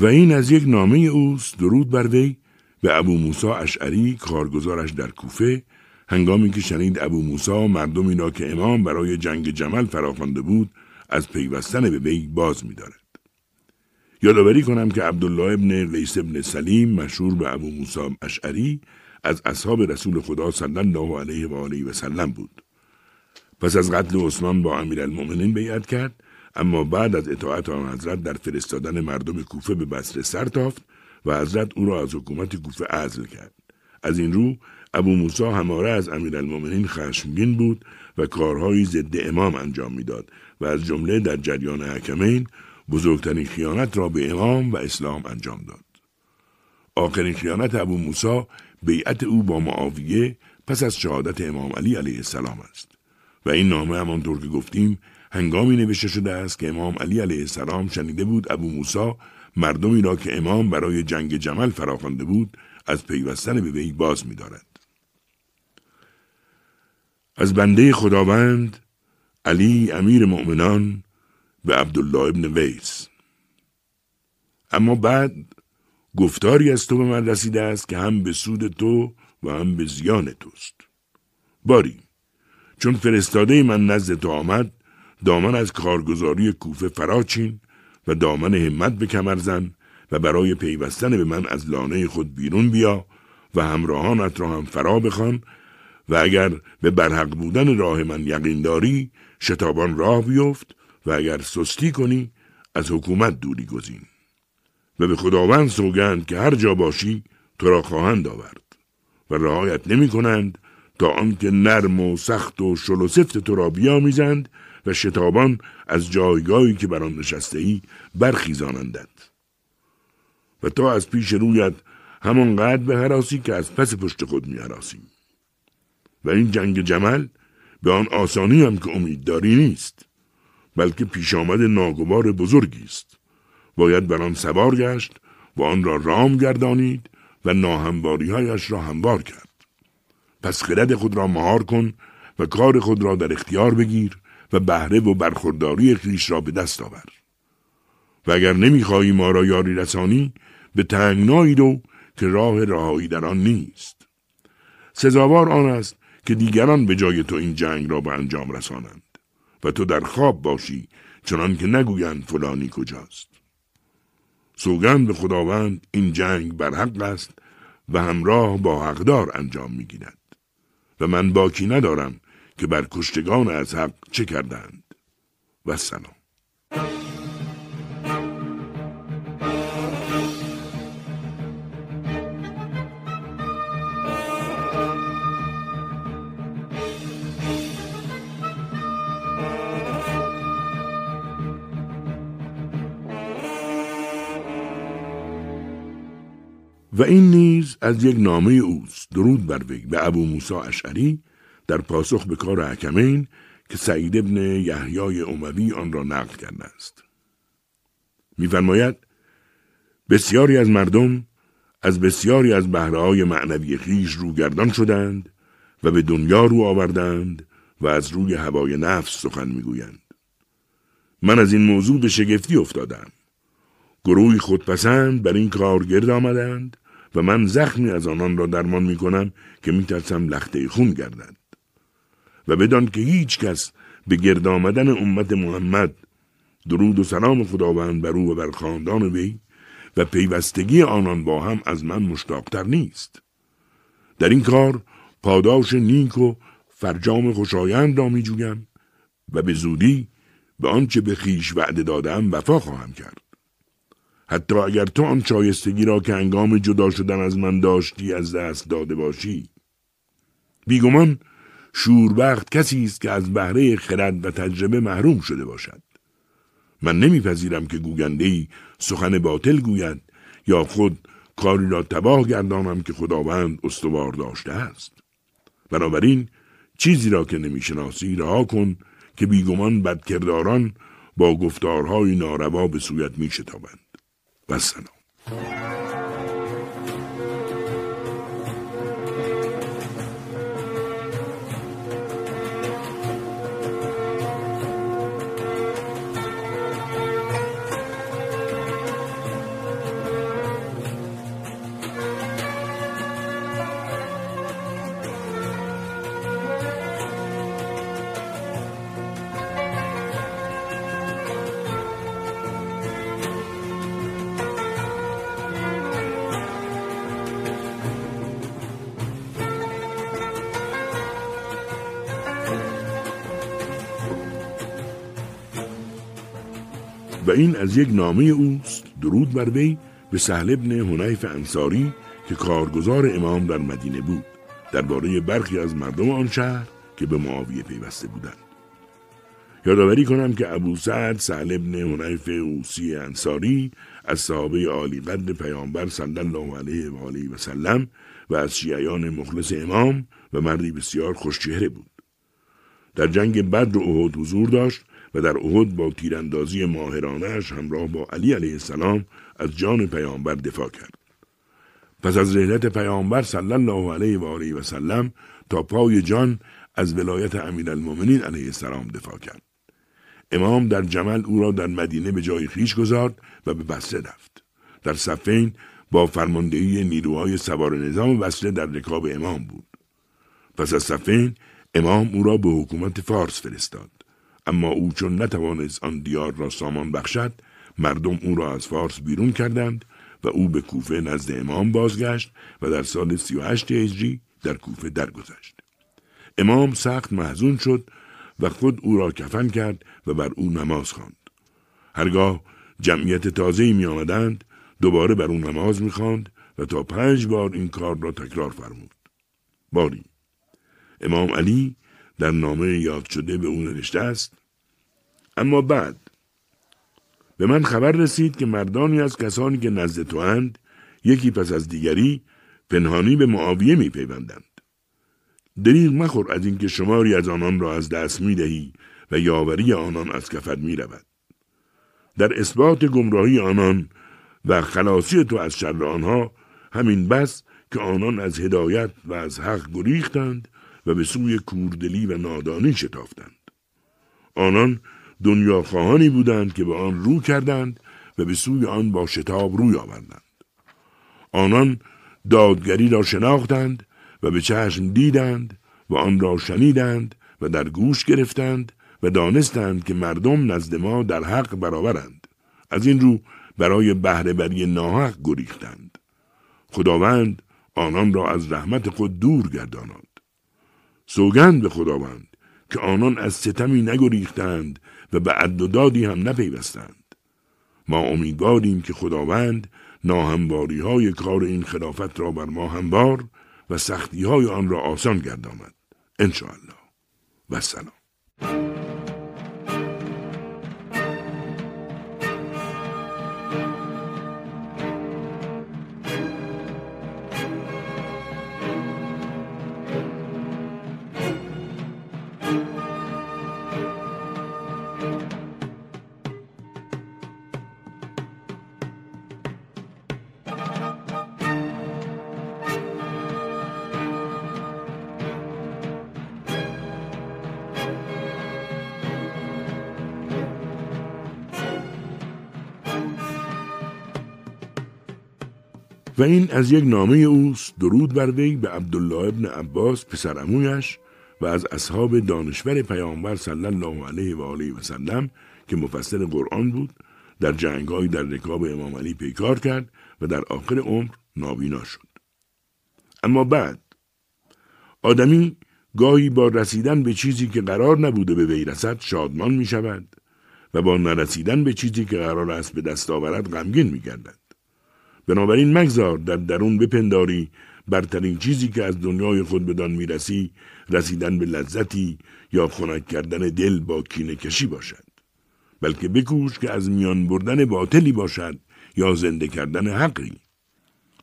و این از یک نامه اوست درود بر وی به ابو موسا اشعری کارگزارش در کوفه هنگامی که شنید ابو موسا مردمی را که امام برای جنگ جمل فراخوانده بود از پیوستن به وی باز می‌دارد. یادآوری کنم که عبدالله ابن قیس ابن سلیم مشهور به ابو موسا اشعری از اصحاب رسول خدا صلی الله علیه و آله و سلم بود. پس از قتل عثمان با امیرالمؤمنین بیعت کرد اما بعد از اطاعت آن حضرت در فرستادن مردم کوفه به بصره سر تافت و حضرت او را از حکومت کوفه عزل کرد. از این رو ابو موسی هماره از امیرالمؤمنین خشمگین بود و کارهایی ضد امام انجام می‌داد و از جمله در جریان حکمین بزرگترین خیانت را به امام و اسلام انجام داد. آخرین خیانت ابو موسی بیعت او با معاویه پس از شهادت امام علی علیه السلام است. و این نامه همانطور که گفتیم هنگامی نوشته شده است که امام علی علیه السلام شنیده بود ابو موسا مردمی را که امام برای جنگ جمل فراخوانده بود از پیوستن به وی باز می‌دارد. از بنده خداوند علی امیر مؤمنان به عبدالله ابن ویس اما بعد گفتاری از تو به من رسیده است که هم به سود تو و هم به زیان توست باری چون فرستاده من نزد تو آمد دامن از کارگزاری کوفه فراچین و دامن همت به کمر زن و برای پیوستن به من از لانه خود بیرون بیا و همراهانت را هم فرا بخوان و اگر به برحق بودن راه من یقین داری شتابان راه بیفت و اگر سستی کنی از حکومت دوری گزین. و به خداوند سوگند که هر جا باشی تو را خواهند آورد و رعایت نمی کنند تا آنکه نرم و سخت و شل و سفت تو را بیامیزند و شتابان از جایگاهی که بر آن نشسته ای برخیزانندت و تا از پیش رویت همانقدر به حراسی که از پس پشت خود می و این جنگ جمل به آن آسانی هم که امید داری نیست بلکه پیش آمد ناگوار بزرگی است. باید بر آن سوار گشت و آن را رام گردانید و ناهمواری هایش را هموار کرد. پس خرد خود را مهار کن و کار خود را در اختیار بگیر و بهره و برخورداری خیش را به دست آور. و اگر نمی‌خواهی ما را یاری رسانی به تنگنایی دو که راه رهایی در آن نیست. سزاوار آن است که دیگران به جای تو این جنگ را به انجام رسانند و تو در خواب باشی چنان که نگویند فلانی کجاست. سوگند به خداوند این جنگ بر حق است و همراه با حقدار انجام می‌گیرد. و من باکی ندارم که بر کشتگان از حق چه کردند. و سلام. و این نیز از یک نامه اوست درود بر وی به ابو موسی اشعری در پاسخ به کار حکمین که سعید ابن یحیای اموی آن را نقل کرده است. میفرماید بسیاری از مردم از بسیاری از بهرهای معنوی خیش روگردان شدند و به دنیا رو آوردند و از روی هوای نفس سخن می‌گویند. من از این موضوع به شگفتی افتادم. گروهی خودپسند بر این کار گرد آمدند و من زخمی از آنان را درمان می کنم که می ترسم لخته خون گردد. و بدان که هیچ کس به گرد آمدن امت محمد درود و سلام خداوند بر او و بر خاندان وی و پیوستگی آنان با هم از من مشتاقتر نیست. در این کار پاداش نیک و فرجام خوشایند را می جویم و به زودی به آنچه به خیش وعده دادم وفا خواهم کرد. حتی اگر تو آن شایستگی را که انگام جدا شدن از من داشتی از دست داده باشی. بیگمان شوربخت کسی است که از بهره خرد و تجربه محروم شده باشد. من نمیپذیرم که گوگنده سخن باطل گوید یا خود کاری را تباه گردانم که خداوند استوار داشته است. بنابراین چیزی را که نمی‌شناسی رها کن که بیگمان بدکرداران با گفتارهای ناروا به سویت میشتابند. و سلام. و این از یک نامه اوست درود بر وی به سهل ابن حنیف انصاری که کارگزار امام در مدینه بود درباره برخی از مردم آن شهر که به معاویه پیوسته بودند. یادآوری کنم که ابو سعد سهل ابن حنیف اوسی انصاری از صحابه عالی قدر پیامبر صلی الله علیه و آله و سلم و از شیعیان مخلص امام و مردی بسیار خوشچهره بود. در جنگ بدر و احد حضور داشت و در احد با تیراندازی ماهرانش همراه با علی علیه السلام از جان پیامبر دفاع کرد. پس از رحلت پیامبر صلی الله علیه و آله و سلم تا پای جان از ولایت امیرالمؤمنین علیه السلام دفاع کرد. امام در جمل او را در مدینه به جای خیش گذارد و به بسره رفت. در صفین با فرماندهی نیروهای سوار نظام بسره در رکاب امام بود. پس از صفین امام او را به حکومت فارس فرستاد. اما او چون نتوانست آن دیار را سامان بخشد مردم او را از فارس بیرون کردند و او به کوفه نزد امام بازگشت و در سال 38 هجری در کوفه درگذشت. امام سخت محزون شد و خود او را کفن کرد و بر او نماز خواند. هرگاه جمعیت تازه‌ای می آمدند دوباره بر او نماز می خواند و تا پنج بار این کار را تکرار فرمود. باری امام علی در نامه یاد شده به او نوشته است اما بعد به من خبر رسید که مردانی از کسانی که نزد تو اند یکی پس از دیگری پنهانی به معاویه می پیوندند. دریغ مخور از اینکه شماری از آنان را از دست می دهی و یاوری آنان از کفت می رود. در اثبات گمراهی آنان و خلاصی تو از شر آنها همین بس که آنان از هدایت و از حق گریختند و به سوی کوردلی و نادانی شتافتند. آنان دنیا خواهانی بودند که به آن رو کردند و به سوی آن با شتاب روی آوردند. آنان دادگری را شناختند و به چشم دیدند و آن را شنیدند و در گوش گرفتند و دانستند که مردم نزد ما در حق برابرند. از این رو برای بهرهبری ناحق گریختند. خداوند آنان را از رحمت خود دور گرداناد. سوگند به خداوند که آنان از ستمی نگریختند و به عد و دادی هم نپیوستند. ما امیدواریم که خداوند ناهمواری های کار این خلافت را بر ما هموار و سختی های آن را آسان گرداند. انشاءالله. و سلام. و این از یک نامه اوست درود بر وی به عبدالله ابن عباس پسر امویش و از اصحاب دانشور پیامبر صلی الله علیه و آله و سلم که مفسر قرآن بود در جنگهایی در رکاب امام علی پیکار کرد و در آخر عمر نابینا شد اما بعد آدمی گاهی با رسیدن به چیزی که قرار نبوده به وی رسد شادمان می شود و با نرسیدن به چیزی که قرار است به دست آورد غمگین می گردد. بنابراین مگذار در درون بپنداری برترین چیزی که از دنیای خود بدان می‌رسی رسیدن به لذتی یا خنک کردن دل با کینه کشی باشد بلکه بکوش که از میان بردن باطلی باشد یا زنده کردن حقی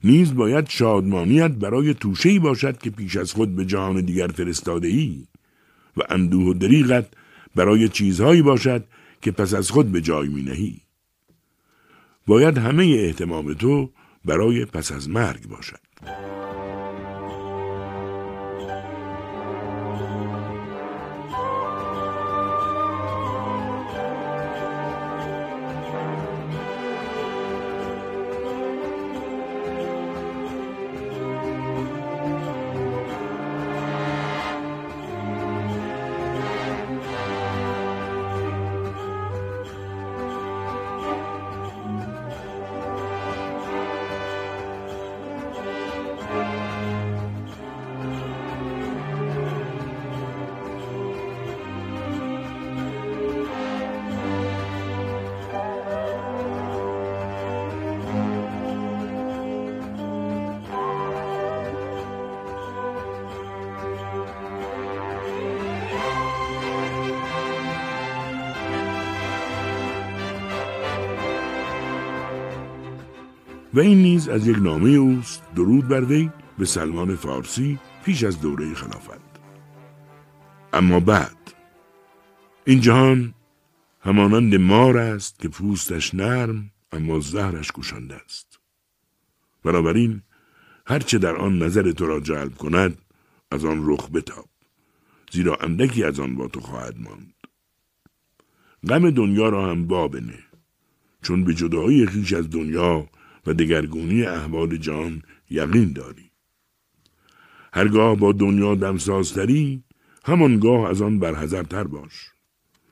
نیز باید شادمانیت برای توشهی باشد که پیش از خود به جهان دیگر فرستاده ای و اندوه و دریغت برای چیزهایی باشد که پس از خود به جای می نهی. باید همه احتمام تو برای پس از مرگ باشد. و این نیز از یک نامه اوست درود بر وی به سلمان فارسی پیش از دوره خلافت. اما بعد این جهان همانند مار است که پوستش نرم اما زهرش گوشانده است. بنابراین هرچه در آن نظر تو را جلب کند از آن رخ بتاب زیرا اندکی از آن با تو خواهد ماند. غم دنیا را هم بابنه چون به جدایی خیش از دنیا و دگرگونی احوال جان یقین داری. هرگاه با دنیا دمسازتری همانگاه از آن برحضرتر باش.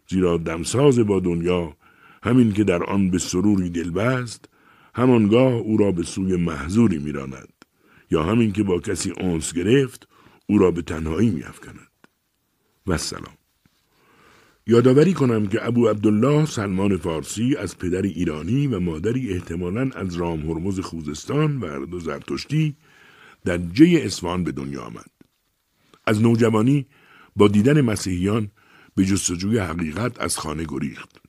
زیرا دمساز با دنیا همین که در آن به سروری دل بست همانگاه او را به سوی محضوری میراند یا همین که با کسی اونس گرفت او را به تنهایی میافکند و سلام یادآوری کنم که ابو عبدالله سلمان فارسی از پدری ایرانی و مادری احتمالا از رام هرمز خوزستان و اردو زرتشتی در جی اسفان به دنیا آمد. از نوجوانی با دیدن مسیحیان به جستجوی حقیقت از خانه گریخت.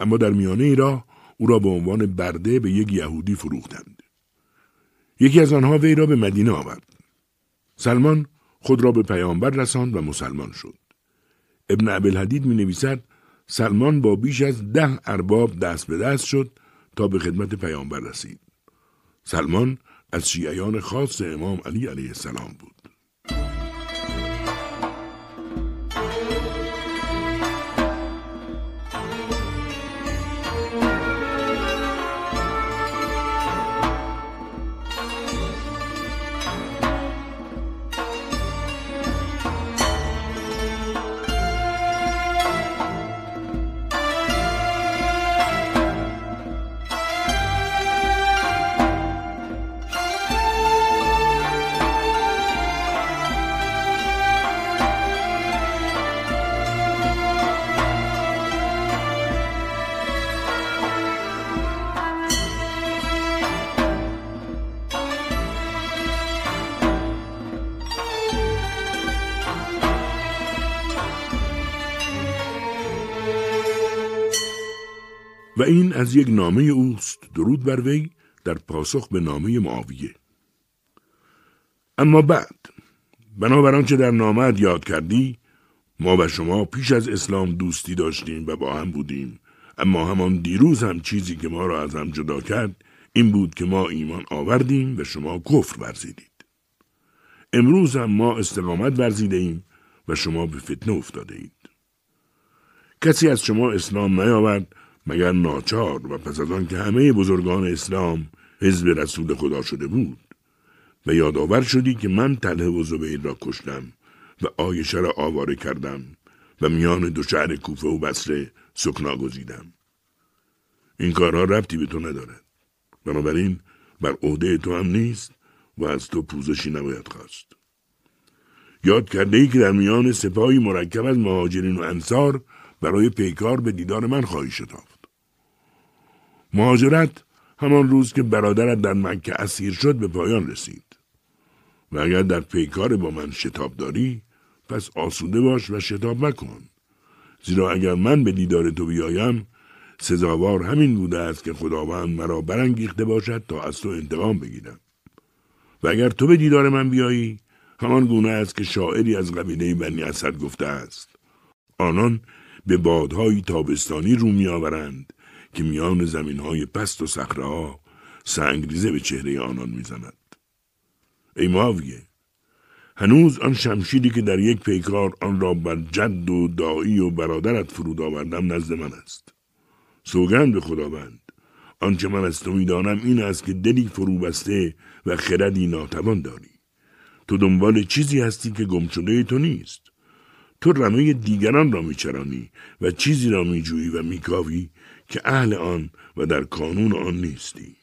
اما در میانه ای را او را به عنوان برده به یک یهودی فروختند. یکی از آنها وی را به مدینه آورد. سلمان خود را به پیامبر رساند و مسلمان شد. ابن عبدالحدید می نویسد سلمان با بیش از ده ارباب دست به دست شد تا به خدمت پیامبر رسید. سلمان از شیعیان خاص امام علی علیه السلام بود. و این از یک نامه اوست. درود بر وی در پاسخ به نامه معاویه. اما بعد بنابر آنچه در نامه یاد کردی ما و شما پیش از اسلام دوستی داشتیم و با هم بودیم. اما همان دیروز هم چیزی که ما را از هم جدا کرد این بود که ما ایمان آوردیم و شما کفر ورزیدید. امروز هم ما استقامت ورزیده ایم و شما به فتنه افتاده اید کسی از شما اسلام نیاورد مگر ناچار و پس از آن که همه بزرگان اسلام حزب رسول خدا شده بود. و یادآور شدی که من تله و زبیر را کشتم و آیشه را آواره کردم و میان دو شهر کوفه و بسره سکنا گزیدم. این کارها ربطی به تو ندارد. بنابراین بر عهده تو هم نیست و از تو پوزشی نباید خواست. یاد کرده ای که در میان سپاهی مرکب از مهاجرین و انصار برای پیکار به دیدار من خواهی شتافت. مهاجرت همان روز که برادرت در مکه اسیر شد به پایان رسید. و اگر در پیکار با من شتاب داری پس آسوده باش و شتاب مکن. زیرا اگر من به دیدار تو بیایم سزاوار همین بوده است که خداوند مرا برانگیخته باشد تا از تو انتقام بگیرم. و اگر تو به دیدار من بیایی همان گونه است که شاعری از قبیله بنی اسد گفته است. آنان به بادهای تابستانی رو میآورند که میان زمینهای پست و صخرهها سنگریزه به چهره آنان می‌زند. ای معاویه هنوز آن شمشیری که در یک پیکار آن را بر جد و دایی و برادرت فرود آوردم نزد من است. سوگند به خداوند آنچه من از تو می‌دانم این است که دلی فرو بسته و خردی ناتوان داری. تو دنبال چیزی هستی که گم شده تو نیست. تو رمه دیگران را میچرانی و چیزی را میجویی و میکاوی که اهل آن و در کانون آن نیستی.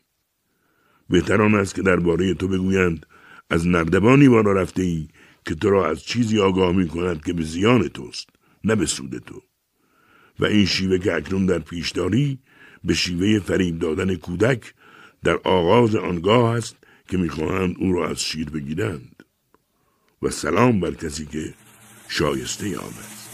بهتر آن است که درباره تو بگویند از نردبانی بالا رفته ای که تو را از چیزی آگاه می کند که به زیان توست نه به سود تو. و این شیوه که اکنون در پیش داری به شیوه فریب دادن کودک در آغاز آنگاه است که می‌خواهند او را از شیر بگیرند. و سلام بر کسی که شایسته آمد